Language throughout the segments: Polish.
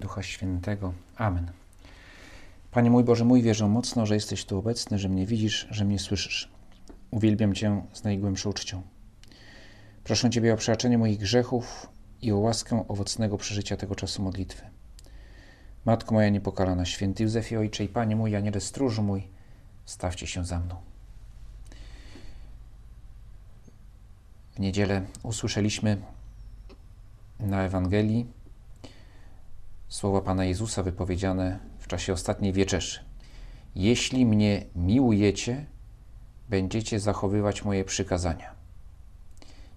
Ducha Świętego. Amen. Panie mój Boże mój, wierzę mocno, że jesteś tu obecny, że mnie widzisz, że mnie słyszysz. Uwielbiam Cię z najgłębszą uczcią. Proszę Ciebie o przebaczenie moich grzechów i o łaskę owocnego przeżycia tego czasu modlitwy. Matko moja niepokalana, święty Józefie Ojcze i Panie mój, Aniele Stróżu mój, stawcie się za mną. W niedzielę usłyszeliśmy na Ewangelii słowa Pana Jezusa wypowiedziane w czasie ostatniej wieczerzy. Jeśli mnie miłujecie, będziecie zachowywać moje przykazania.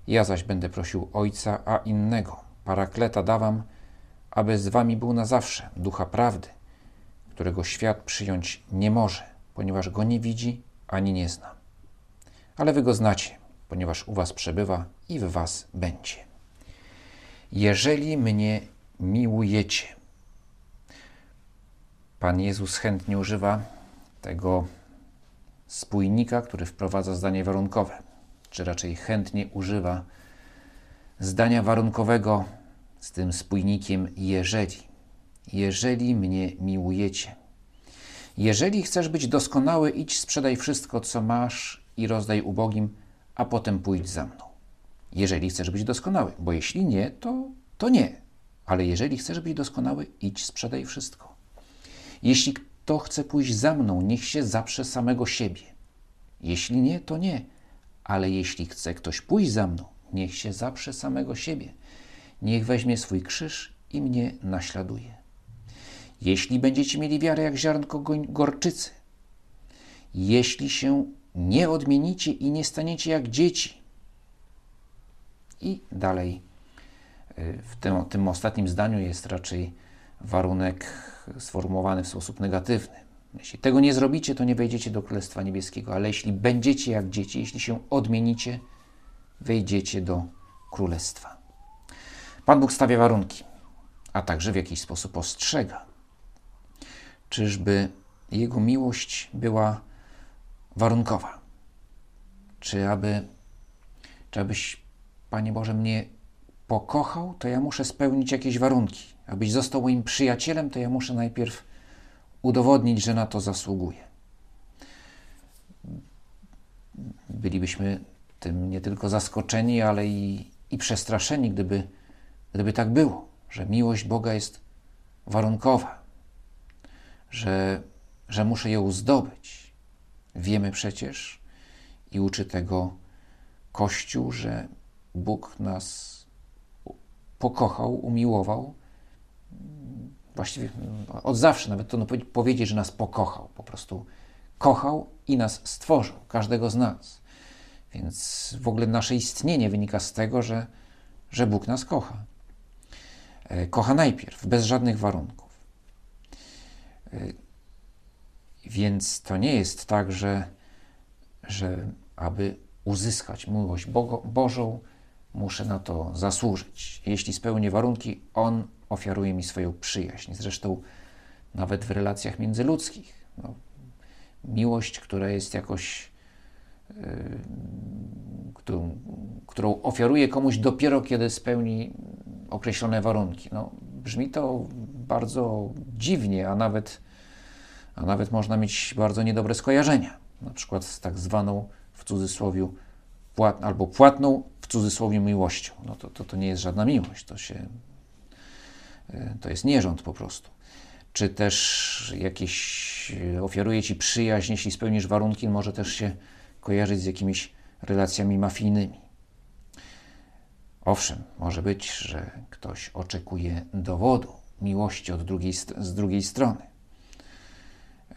Ja zaś będę prosił Ojca, a innego, parakleta dawam, aby z wami był na zawsze, ducha prawdy, którego świat przyjąć nie może, ponieważ go nie widzi ani nie zna. Ale wy go znacie, ponieważ u was przebywa i w was będzie. Jeżeli mnie miłujecie, Pan Jezus chętnie używa tego spójnika, który wprowadza zdanie warunkowe, czy raczej chętnie używa zdania warunkowego z tym spójnikiem jeżeli. Jeżeli mnie miłujecie. Jeżeli chcesz być doskonały, idź sprzedaj wszystko, co masz i rozdaj ubogim, a potem pójdź za mną. Jeżeli chcesz być doskonały, bo jeśli nie, to, to nie. Ale jeżeli chcesz być doskonały, idź sprzedaj wszystko. Jeśli kto chce pójść za mną, niech się zaprze samego siebie. Jeśli nie, to nie. Ale jeśli chce ktoś pójść za mną, niech się zaprze samego siebie. Niech weźmie swój krzyż i mnie naśladuje. Jeśli będziecie mieli wiarę jak ziarnko gorczycy, jeśli się nie odmienicie i nie staniecie jak dzieci. I dalej y, w tym, tym ostatnim zdaniu jest raczej warunek sformułowany w sposób negatywny. Jeśli tego nie zrobicie, to nie wejdziecie do Królestwa Niebieskiego, ale jeśli będziecie jak dzieci, jeśli się odmienicie, wejdziecie do Królestwa. Pan Bóg stawia warunki, a także w jakiś sposób ostrzega. Czyżby Jego miłość była warunkowa? Czy aby, czy abyś, Panie Boże, mnie pokochał, to ja muszę spełnić jakieś warunki. Abyś został moim przyjacielem, to ja muszę najpierw udowodnić, że na to zasługuję. Bylibyśmy tym nie tylko zaskoczeni, ale i, i przestraszeni, gdyby, gdyby tak było, że miłość Boga jest warunkowa, że, że muszę ją zdobyć. Wiemy przecież i uczy tego Kościół, że Bóg nas pokochał, umiłował. Właściwie od zawsze, nawet to powiedzieć, że nas pokochał. Po prostu kochał i nas stworzył, każdego z nas. Więc w ogóle nasze istnienie wynika z tego, że, że Bóg nas kocha. E, kocha najpierw, bez żadnych warunków. E, więc to nie jest tak, że, że aby uzyskać miłość Bożą, muszę na to zasłużyć. Jeśli spełnię warunki, On ofiaruje mi swoją przyjaźń. Zresztą nawet w relacjach międzyludzkich. No, miłość, która jest jakoś, yy, którą, którą ofiaruje komuś dopiero, kiedy spełni określone warunki. No, brzmi to bardzo dziwnie, a nawet, a nawet można mieć bardzo niedobre skojarzenia. Na przykład z tak zwaną w cudzysłowie płat, albo płatną w cudzysłowie miłością. No to, to, to nie jest żadna miłość, to się e, to jest nierząd po prostu. Czy też jakieś e, ofiaruje ci przyjaźń, jeśli spełnisz warunki, może też się kojarzyć z jakimiś relacjami mafijnymi. Owszem, może być, że ktoś oczekuje dowodu miłości od drugiej, z drugiej strony.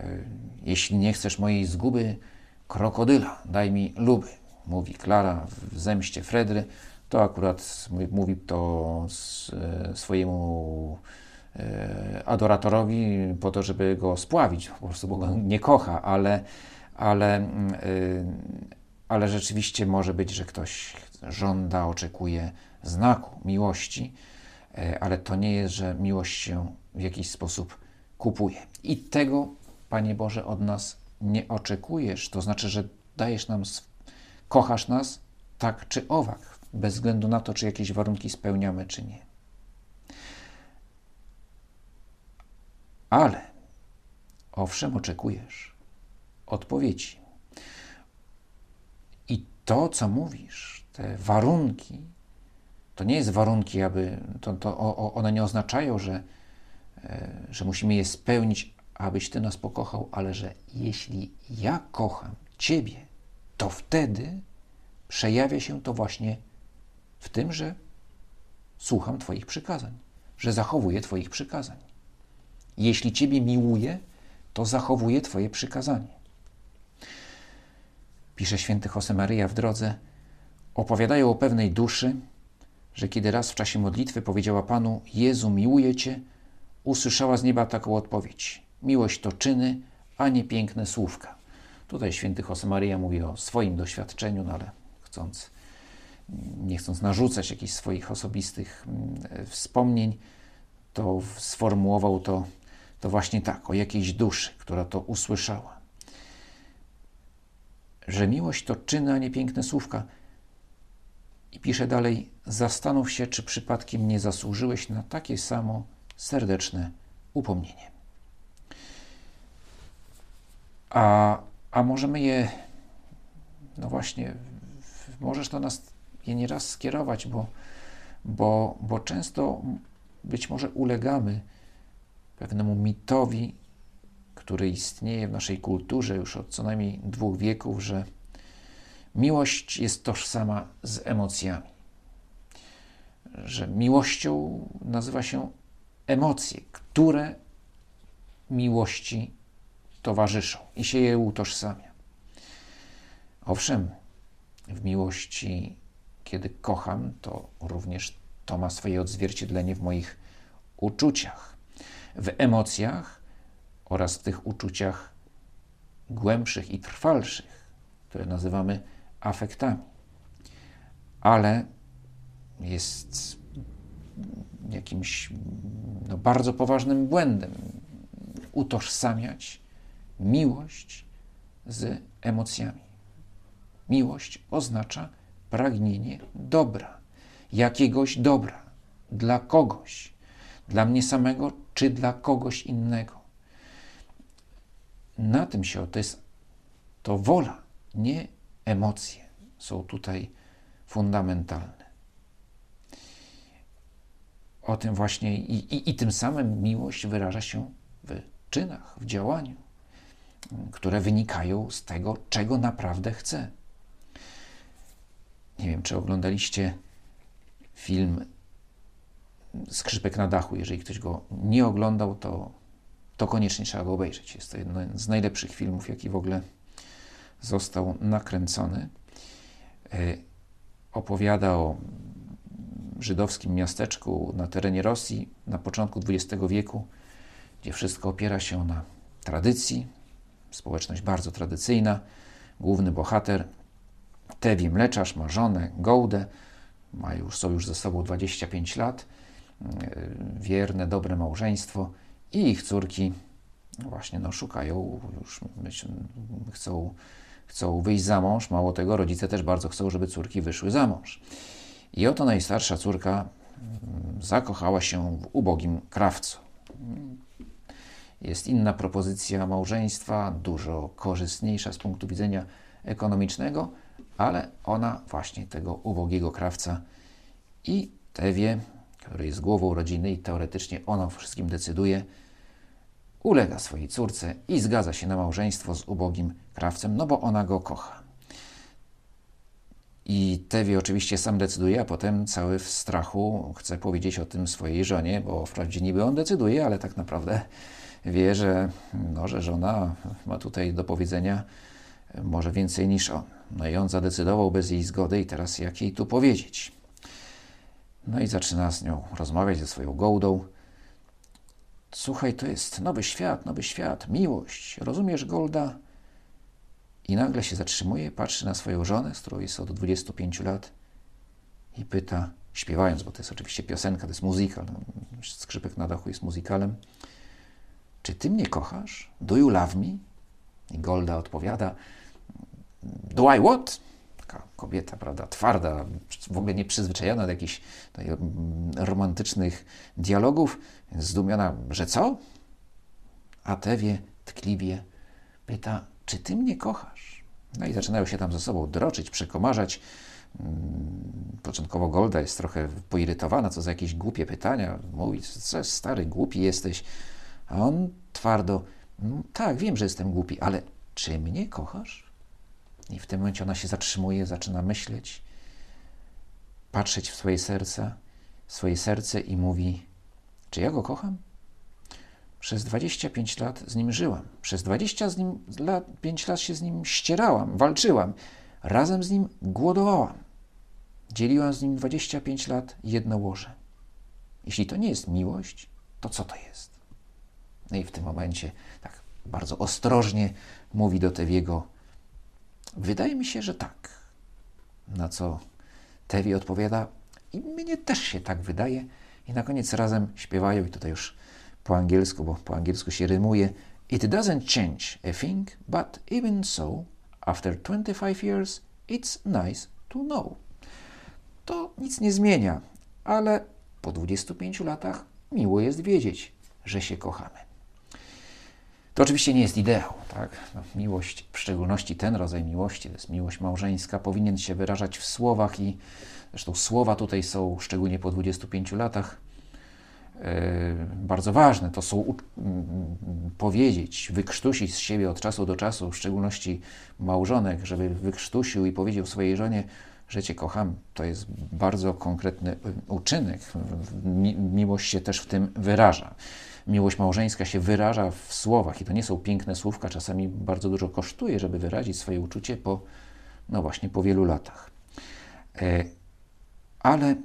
E, jeśli nie chcesz mojej zguby, krokodyla, daj mi luby mówi Klara w zemście Fredry, to akurat mówi to e, swojemu e, adoratorowi po to, żeby go spławić, po prostu, bo go nie kocha, ale, ale, mm, e, ale rzeczywiście może być, że ktoś żąda, oczekuje znaku miłości, ale to nie jest, że miłość się w jakiś sposób kupuje. I tego, Panie Boże, od nas nie oczekujesz. To znaczy, że dajesz nam Kochasz nas tak czy owak, bez względu na to, czy jakieś warunki spełniamy, czy nie. Ale owszem, oczekujesz odpowiedzi. I to, co mówisz, te warunki, to nie jest warunki, aby to, to one nie oznaczają, że, e, że musimy je spełnić, abyś Ty nas pokochał, ale że jeśli ja kocham Ciebie, to wtedy przejawia się to właśnie w tym, że słucham Twoich przykazań, że zachowuję Twoich przykazań. Jeśli Ciebie miłuję, to zachowuję Twoje przykazanie. Pisze święty Josemaryja w drodze, opowiadają o pewnej duszy, że kiedy raz w czasie modlitwy powiedziała Panu: Jezu, miłuję Cię, usłyszała z nieba taką odpowiedź: Miłość to czyny, a nie piękne słówka. Tutaj święty Josemaryja mówi o swoim doświadczeniu, no ale chcąc, nie chcąc narzucać jakichś swoich osobistych mm, wspomnień, to sformułował to, to właśnie tak, o jakiejś duszy, która to usłyszała. Że miłość to czyny, a nie piękne słówka. I pisze dalej: Zastanów się, czy przypadkiem nie zasłużyłeś na takie samo serdeczne upomnienie. A, a możemy je, no właśnie, możesz to nas je nieraz skierować, bo, bo, bo często być może ulegamy pewnemu mitowi, który istnieje w naszej kulturze już od co najmniej dwóch wieków, że miłość jest tożsama z emocjami. Że miłością nazywa się emocje, które miłości towarzyszą i się je utożsamia. Owszem, w miłości, kiedy kocham, to również to ma swoje odzwierciedlenie w moich uczuciach, w emocjach oraz w tych uczuciach głębszych i trwalszych, które nazywamy afektami. Ale jest jakimś no, bardzo poważnym błędem utożsamiać miłość z emocjami. Miłość oznacza pragnienie dobra, jakiegoś dobra, dla kogoś, dla mnie samego czy dla kogoś innego. Na tym się to jest to wola, nie emocje są tutaj fundamentalne. O tym właśnie i, i, i tym samym miłość wyraża się w czynach, w działaniu, które wynikają z tego, czego naprawdę chcę. Nie wiem, czy oglądaliście film Skrzypek na dachu. Jeżeli ktoś go nie oglądał, to, to koniecznie trzeba go obejrzeć. Jest to jeden z najlepszych filmów, jaki w ogóle został nakręcony. E, opowiada o żydowskim miasteczku na terenie Rosji na początku XX wieku, gdzie wszystko opiera się na tradycji, społeczność bardzo tradycyjna. Główny bohater Tewi Mleczarz ma żonę Gołdę, ma już, są już ze sobą 25 lat, e, wierne, dobre małżeństwo i ich córki właśnie no, szukają, już myśl, chcą, chcą wyjść za mąż. Mało tego, rodzice też bardzo chcą, żeby córki wyszły za mąż. I oto najstarsza córka mm, zakochała się w ubogim krawcu. Jest inna propozycja małżeństwa, dużo korzystniejsza z punktu widzenia ekonomicznego, ale ona właśnie tego ubogiego krawca i Tewie, który jest głową rodziny i teoretycznie ona o wszystkim decyduje, ulega swojej córce i zgadza się na małżeństwo z ubogim krawcem, no bo ona go kocha. I Tewie oczywiście sam decyduje, a potem cały w strachu chce powiedzieć o tym swojej żonie, bo wprawdzie niby on decyduje, ale tak naprawdę wie, że, no, że żona ma tutaj do powiedzenia może więcej niż on. No i on zadecydował bez jej zgody i teraz jak jej tu powiedzieć? No i zaczyna z nią rozmawiać ze swoją gołdą. Słuchaj, to jest nowy świat, nowy świat, miłość. Rozumiesz, Golda? I nagle się zatrzymuje, patrzy na swoją żonę, z którą jest od 25 lat i pyta, śpiewając, bo to jest oczywiście piosenka, to jest muzykal, no, skrzypek na dachu jest muzykalem. Czy ty mnie kochasz? Do you love me? I Golda odpowiada, do I what? Taka kobieta, prawda, twarda, w ogóle nieprzyzwyczajona do jakichś mm, romantycznych dialogów, zdumiona, że co? A Tewie tkliwie pyta, czy ty mnie kochasz? No i zaczynają się tam ze sobą droczyć, przekomarzać. Mm, początkowo Golda jest trochę poirytowana, co za jakieś głupie pytania. Mówi, co stary, głupi jesteś. A on twardo, mm, tak, wiem, że jestem głupi, ale czy mnie kochasz? I w tym momencie ona się zatrzymuje, zaczyna myśleć, patrzeć w swoje serce, swoje serce i mówi, czy ja go kocham? Przez 25 lat z nim żyłam. Przez 25 lat się z nim ścierałam, walczyłam. Razem z nim głodowałam. Dzieliłam z nim 25 lat jedno łoże. Jeśli to nie jest miłość, to co to jest? No i w tym momencie tak bardzo ostrożnie mówi do Tewiego, wydaje mi się, że tak. Na co Tewi odpowiada, i mnie też się tak wydaje. I na koniec razem śpiewają, i tutaj już po angielsku, bo po angielsku się rymuje. It doesn't change a thing, but even so, after 25 years, it's nice to know. To nic nie zmienia, ale po 25 latach miło jest wiedzieć, że się kochamy. To oczywiście nie jest ideał, tak? No, miłość, w szczególności ten rodzaj miłości, to jest miłość małżeńska, powinien się wyrażać w słowach i zresztą słowa tutaj są, szczególnie po 25 latach, E, bardzo ważne. To są powiedzieć, wykrztusić z siebie od czasu do czasu, w szczególności małżonek, żeby wykrztusił i powiedział swojej żonie, że Cię kocham. To jest bardzo konkretny uczynek. miłość się też w tym wyraża. Miłość małżeńska się wyraża w słowach i to nie są piękne słówka, czasami bardzo dużo kosztuje, żeby wyrazić swoje uczucie po, no właśnie, po wielu latach. E, ale,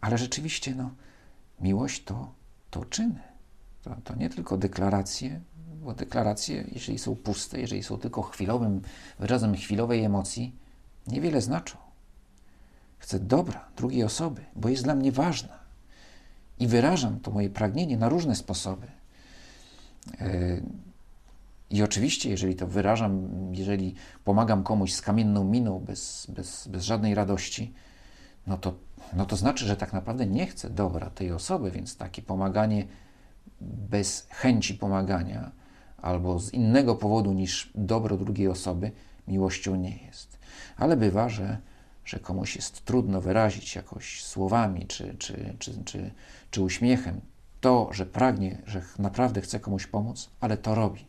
ale rzeczywiście, no, Miłość to, to czyny. To, to nie tylko deklaracje, bo deklaracje, jeżeli są puste, jeżeli są tylko chwilowym wyrazem chwilowej emocji, niewiele znaczą. Chcę dobra drugiej osoby, bo jest dla mnie ważna. I wyrażam to moje pragnienie na różne sposoby. E, I oczywiście, jeżeli to wyrażam, jeżeli pomagam komuś z kamienną miną, bez, bez, bez żadnej radości, no to no to znaczy, że tak naprawdę nie chcę dobra tej osoby, więc takie pomaganie bez chęci pomagania albo z innego powodu niż dobro drugiej osoby miłością nie jest. Ale bywa, że, że komuś jest trudno wyrazić jakoś słowami czy, czy, czy, czy, czy uśmiechem to, że pragnie, że naprawdę chce komuś pomóc, ale to robi.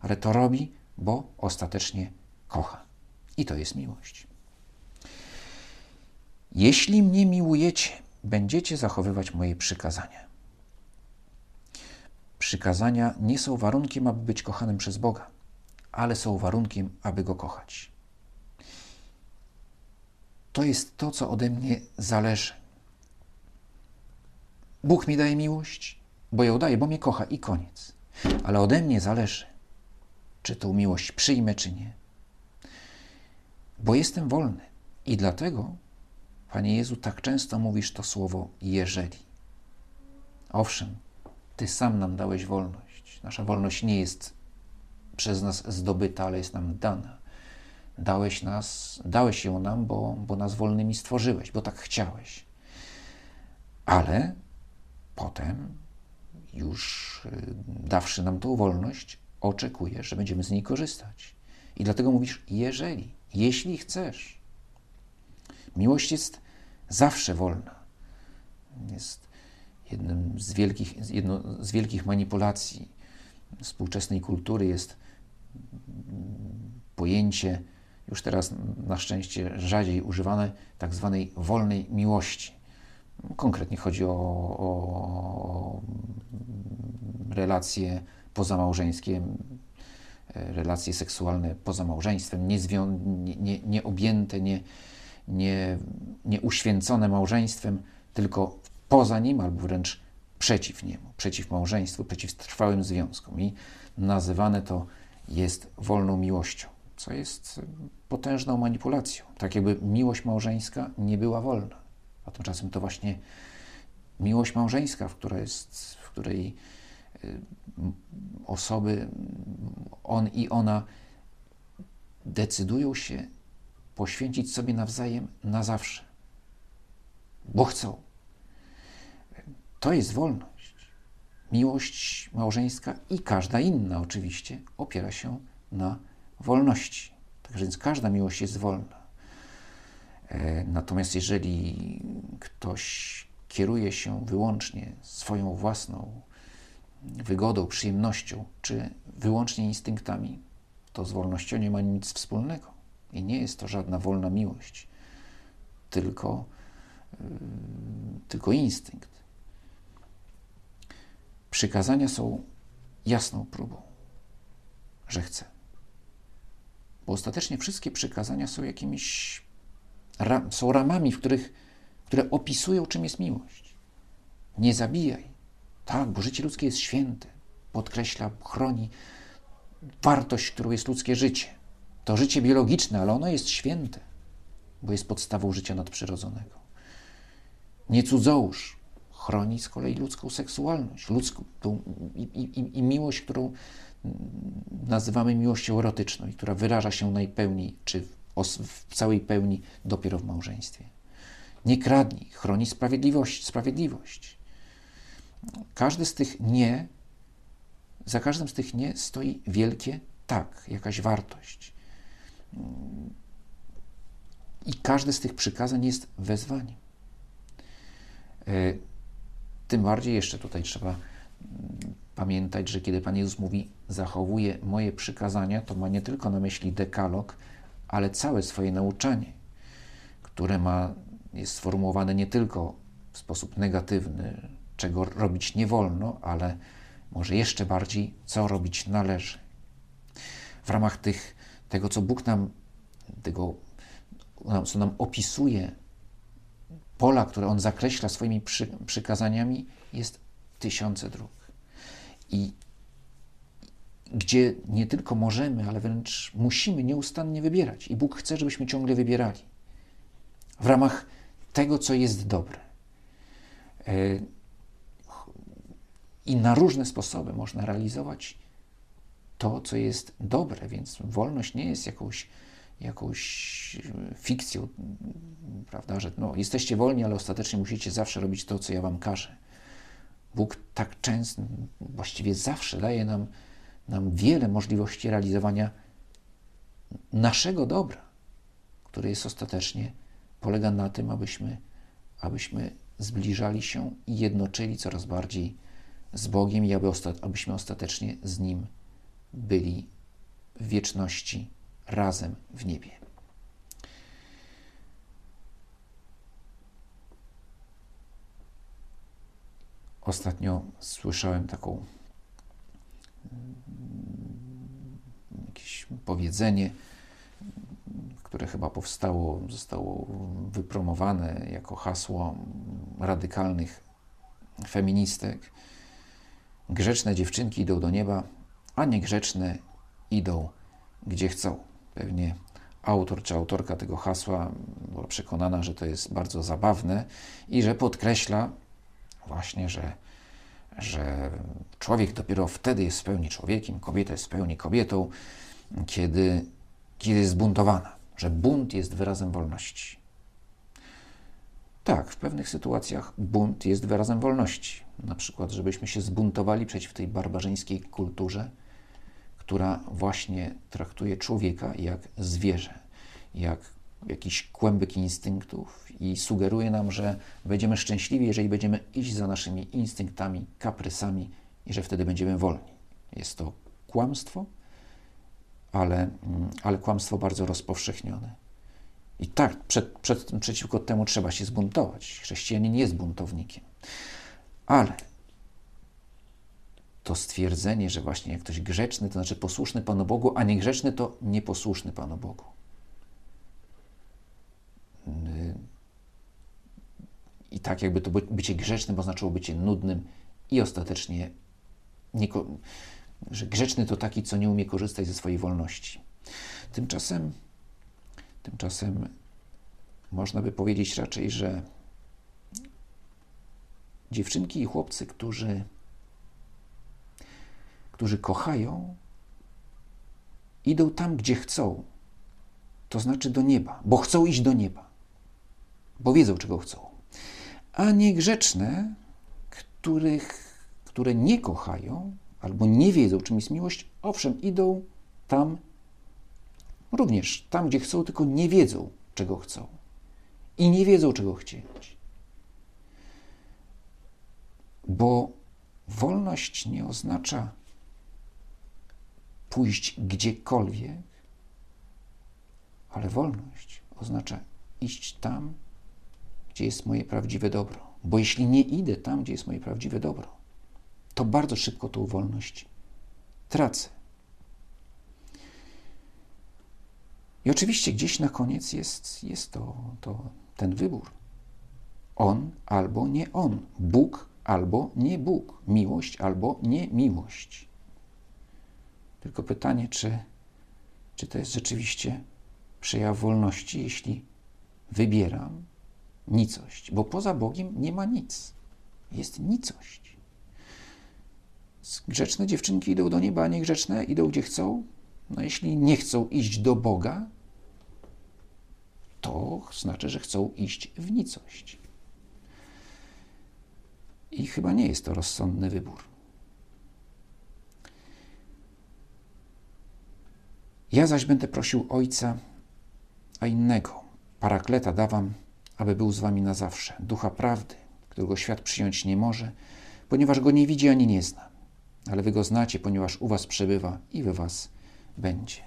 Ale to robi, bo ostatecznie kocha. I to jest miłość. Jeśli mnie miłujecie, będziecie zachowywać moje przykazania. Przykazania nie są warunkiem, aby być kochanym przez Boga, ale są warunkiem, aby go kochać. To jest to, co ode mnie zależy. Bóg mi daje miłość, bo ją daje, bo mnie kocha i koniec. Ale ode mnie zależy, czy tą miłość przyjmę, czy nie. Bo jestem wolny i dlatego Panie Jezu, tak często mówisz to słowo jeżeli. Owszem, Ty sam nam dałeś wolność. Nasza wolność nie jest przez nas zdobyta, ale jest nam dana. Dałeś, nas, dałeś ją nam, bo, bo nas wolnymi stworzyłeś, bo tak chciałeś. Ale potem, już y, dawszy nam tą wolność, oczekujesz, że będziemy z niej korzystać. I dlatego mówisz, jeżeli, jeśli chcesz, Miłość jest zawsze wolna. Jest jednym z wielkich, jedną z wielkich manipulacji współczesnej kultury jest pojęcie, już teraz na szczęście rzadziej używane, tak zwanej wolnej miłości. Konkretnie chodzi o, o relacje pozamałżeńskie, relacje seksualne poza małżeństwem, nieobjęte, nie, nie, nie, objęte, nie, nie, nie uświęcone małżeństwem, tylko poza nim albo wręcz przeciw niemu, przeciw małżeństwu, przeciw trwałym związkom. I nazywane to jest wolną miłością, co jest potężną manipulacją. Tak jakby miłość małżeńska nie była wolna. A tymczasem to właśnie miłość małżeńska, w której, jest, w której y, osoby, on i ona decydują się poświęcić sobie nawzajem na zawsze, bo chcą. To jest wolność. miłość małżeńska i każda inna oczywiście opiera się na wolności. Tak więc każda miłość jest wolna. E, natomiast jeżeli ktoś kieruje się wyłącznie swoją własną wygodą, przyjemnością, czy wyłącznie instynktami, to z wolnością nie ma nic wspólnego. I nie jest to żadna wolna miłość, tylko, yy, tylko instynkt. Przykazania są jasną próbą, że chcę. Bo ostatecznie wszystkie przykazania są jakimiś są ramami, w których, które opisują, czym jest miłość. Nie zabijaj. Tak, bo życie ludzkie jest święte. Podkreśla, chroni wartość, którą jest ludzkie życie. To życie biologiczne, ale ono jest święte, bo jest podstawą życia nadprzyrodzonego. Nie cudzołóż chroni z kolei ludzką seksualność ludzką, i, i, i miłość, którą nazywamy miłością erotyczną i która wyraża się najpełniej, czy w całej pełni dopiero w małżeństwie. Nie kradnij, chroni sprawiedliwość, sprawiedliwość. Każdy z tych nie, za każdym z tych nie stoi wielkie tak, jakaś wartość. I każde z tych przykazań jest wezwaniem. E, tym bardziej jeszcze tutaj trzeba pamiętać, że kiedy Pan Jezus mówi, zachowuje moje przykazania, to ma nie tylko na myśli dekalog, ale całe swoje nauczanie, które ma, jest sformułowane nie tylko w sposób negatywny, czego robić nie wolno, ale może jeszcze bardziej, co robić należy. W ramach tych, tego, co Bóg nam, tego, co nam opisuje, pola, które On zakreśla swoimi przy, przykazaniami, jest tysiące dróg. I gdzie nie tylko możemy, ale wręcz musimy nieustannie wybierać. I Bóg chce, żebyśmy ciągle wybierali w ramach tego, co jest dobre. E, I na różne sposoby można realizować to, co jest dobre, więc wolność nie jest jakąś, jakąś fikcją, prawda, że no, jesteście wolni, ale ostatecznie musicie zawsze robić to, co ja wam każę. Bóg tak często, właściwie zawsze daje nam nam wiele możliwości realizowania naszego dobra, które jest ostatecznie, polega na tym, abyśmy, abyśmy zbliżali się i jednoczyli coraz bardziej z Bogiem i aby osta abyśmy ostatecznie z Nim byli w wieczności razem w niebie. Ostatnio słyszałem taką jakieś powiedzenie, które chyba powstało, zostało wypromowane jako hasło radykalnych feministek. Grzeczne dziewczynki idą do nieba, a niegrzeczne idą gdzie chcą. Pewnie autor czy autorka tego hasła była przekonana, że to jest bardzo zabawne i że podkreśla właśnie, że że człowiek dopiero wtedy jest w pełni człowiekiem, kobieta jest w pełni kobietą, kiedy, kiedy jest zbuntowana, że bunt jest wyrazem wolności. Tak, w pewnych sytuacjach bunt jest wyrazem wolności. Na przykład, żebyśmy się zbuntowali przeciw tej barbarzyńskiej kulturze, która właśnie traktuje człowieka jak zwierzę, jak jakiś kłębek instynktów i sugeruje nam, że będziemy szczęśliwi, jeżeli będziemy iść za naszymi instynktami, kaprysami i że wtedy będziemy wolni. Jest to kłamstwo, ale, mm, ale kłamstwo bardzo rozpowszechnione. I tak, przed, przed, przeciwko temu trzeba się zbuntować. Chrześcijanin jest buntownikiem. Ale to stwierdzenie, że właśnie jak ktoś grzeczny, to znaczy posłuszny Panu Bogu, a niegrzeczny to nieposłuszny Panu Bogu. I tak jakby to bycie grzecznym oznaczało bycie nudnym i ostatecznie nie, że grzeczny to taki, co nie umie korzystać ze swojej wolności. Tymczasem, tymczasem można by powiedzieć raczej, że dziewczynki i chłopcy, którzy, którzy kochają, idą tam, gdzie chcą, to znaczy do nieba, bo chcą iść do nieba, bo wiedzą, czego chcą a niegrzeczne, których, które nie kochają albo nie wiedzą, czym jest miłość, owszem, idą tam, również tam, gdzie chcą, tylko nie wiedzą, czego chcą. I nie wiedzą, czego chcieć. Bo wolność nie oznacza pójść gdziekolwiek, ale wolność oznacza iść tam, gdzie jest moje prawdziwe dobro. Bo jeśli nie idę tam, gdzie jest moje prawdziwe dobro, to bardzo szybko tą wolność tracę. I oczywiście gdzieś na koniec jest, jest to, to ten wybór. On albo nie on. Bóg albo nie Bóg. Miłość albo nie miłość. Tylko pytanie, czy, czy to jest rzeczywiście przejaw wolności, jeśli wybieram nicość, bo poza Bogiem nie ma nic. Jest nicość. Grzeczne dziewczynki idą do nieba, a niegrzeczne idą gdzie chcą. No jeśli nie chcą iść do Boga, to znaczy, że chcą iść w nicość. I chyba nie jest to rozsądny wybór. Ja zaś będę prosił Ojca, a innego, parakleta dawam, aby był z wami na zawsze, ducha prawdy, którego świat przyjąć nie może, ponieważ go nie widzi ani nie zna. Ale wy go znacie, ponieważ u was przebywa i we was będzie.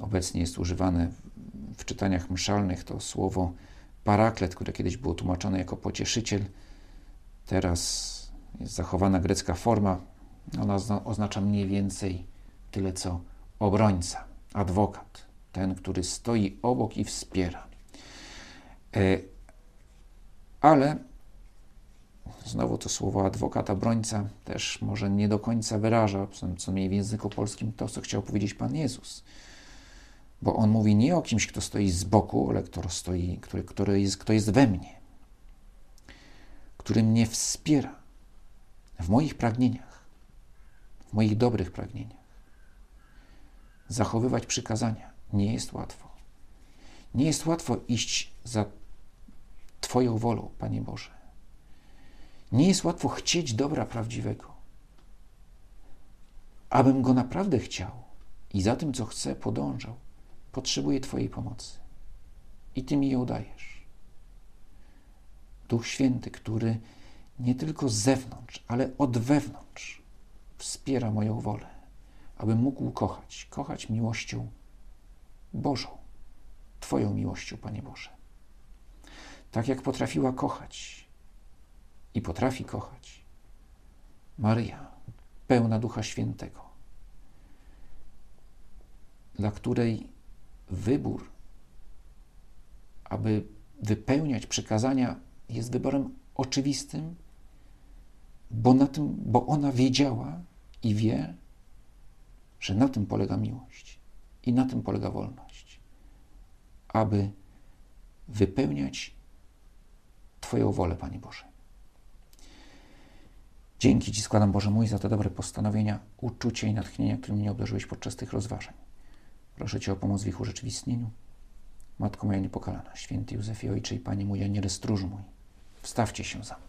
Obecnie jest używane w czytaniach mszalnych to słowo paraklet, które kiedyś było tłumaczone jako pocieszyciel. Teraz jest zachowana grecka forma. Ona oznacza mniej więcej tyle co obrońca, adwokat ten, który stoi obok i wspiera. E, ale znowu to słowo adwokat, obrońca też może nie do końca wyraża, co mniej w języku polskim, to, co chciał powiedzieć Pan Jezus. Bo on mówi nie o kimś, kto stoi z boku, ale kto, stoi, który, który jest, kto jest we mnie, który mnie wspiera w moich pragnieniach, w moich dobrych pragnieniach. Zachowywać przykazania, nie jest łatwo. Nie jest łatwo iść za Twoją wolą, Panie Boże. Nie jest łatwo chcieć dobra prawdziwego. Abym go naprawdę chciał i za tym, co chcę, podążał, potrzebuję Twojej pomocy. I Ty mi ją dajesz. Duch Święty, który nie tylko z zewnątrz, ale od wewnątrz wspiera moją wolę, abym mógł kochać, kochać miłością Bożą, Twoją miłością, Panie Boże. Tak jak potrafiła kochać i potrafi kochać Maryja, pełna Ducha Świętego, dla której wybór, aby wypełniać przykazania, jest wyborem oczywistym, bo, na tym, bo ona wiedziała i wie, że na tym polega miłość i na tym polega wolność, aby wypełniać Twoją wolę, Panie Boże. Dzięki Ci składam, Boże mój, za te dobre postanowienia, uczucie i natchnienia, którymi mnie obdarzyłeś podczas tych rozważań. Proszę Cię o pomoc w ich urzeczywistnieniu. Matko moja niepokalana, święty Józefie, Ojcze i Panie mój, Aniele stróż mój, wstawcie się za mną.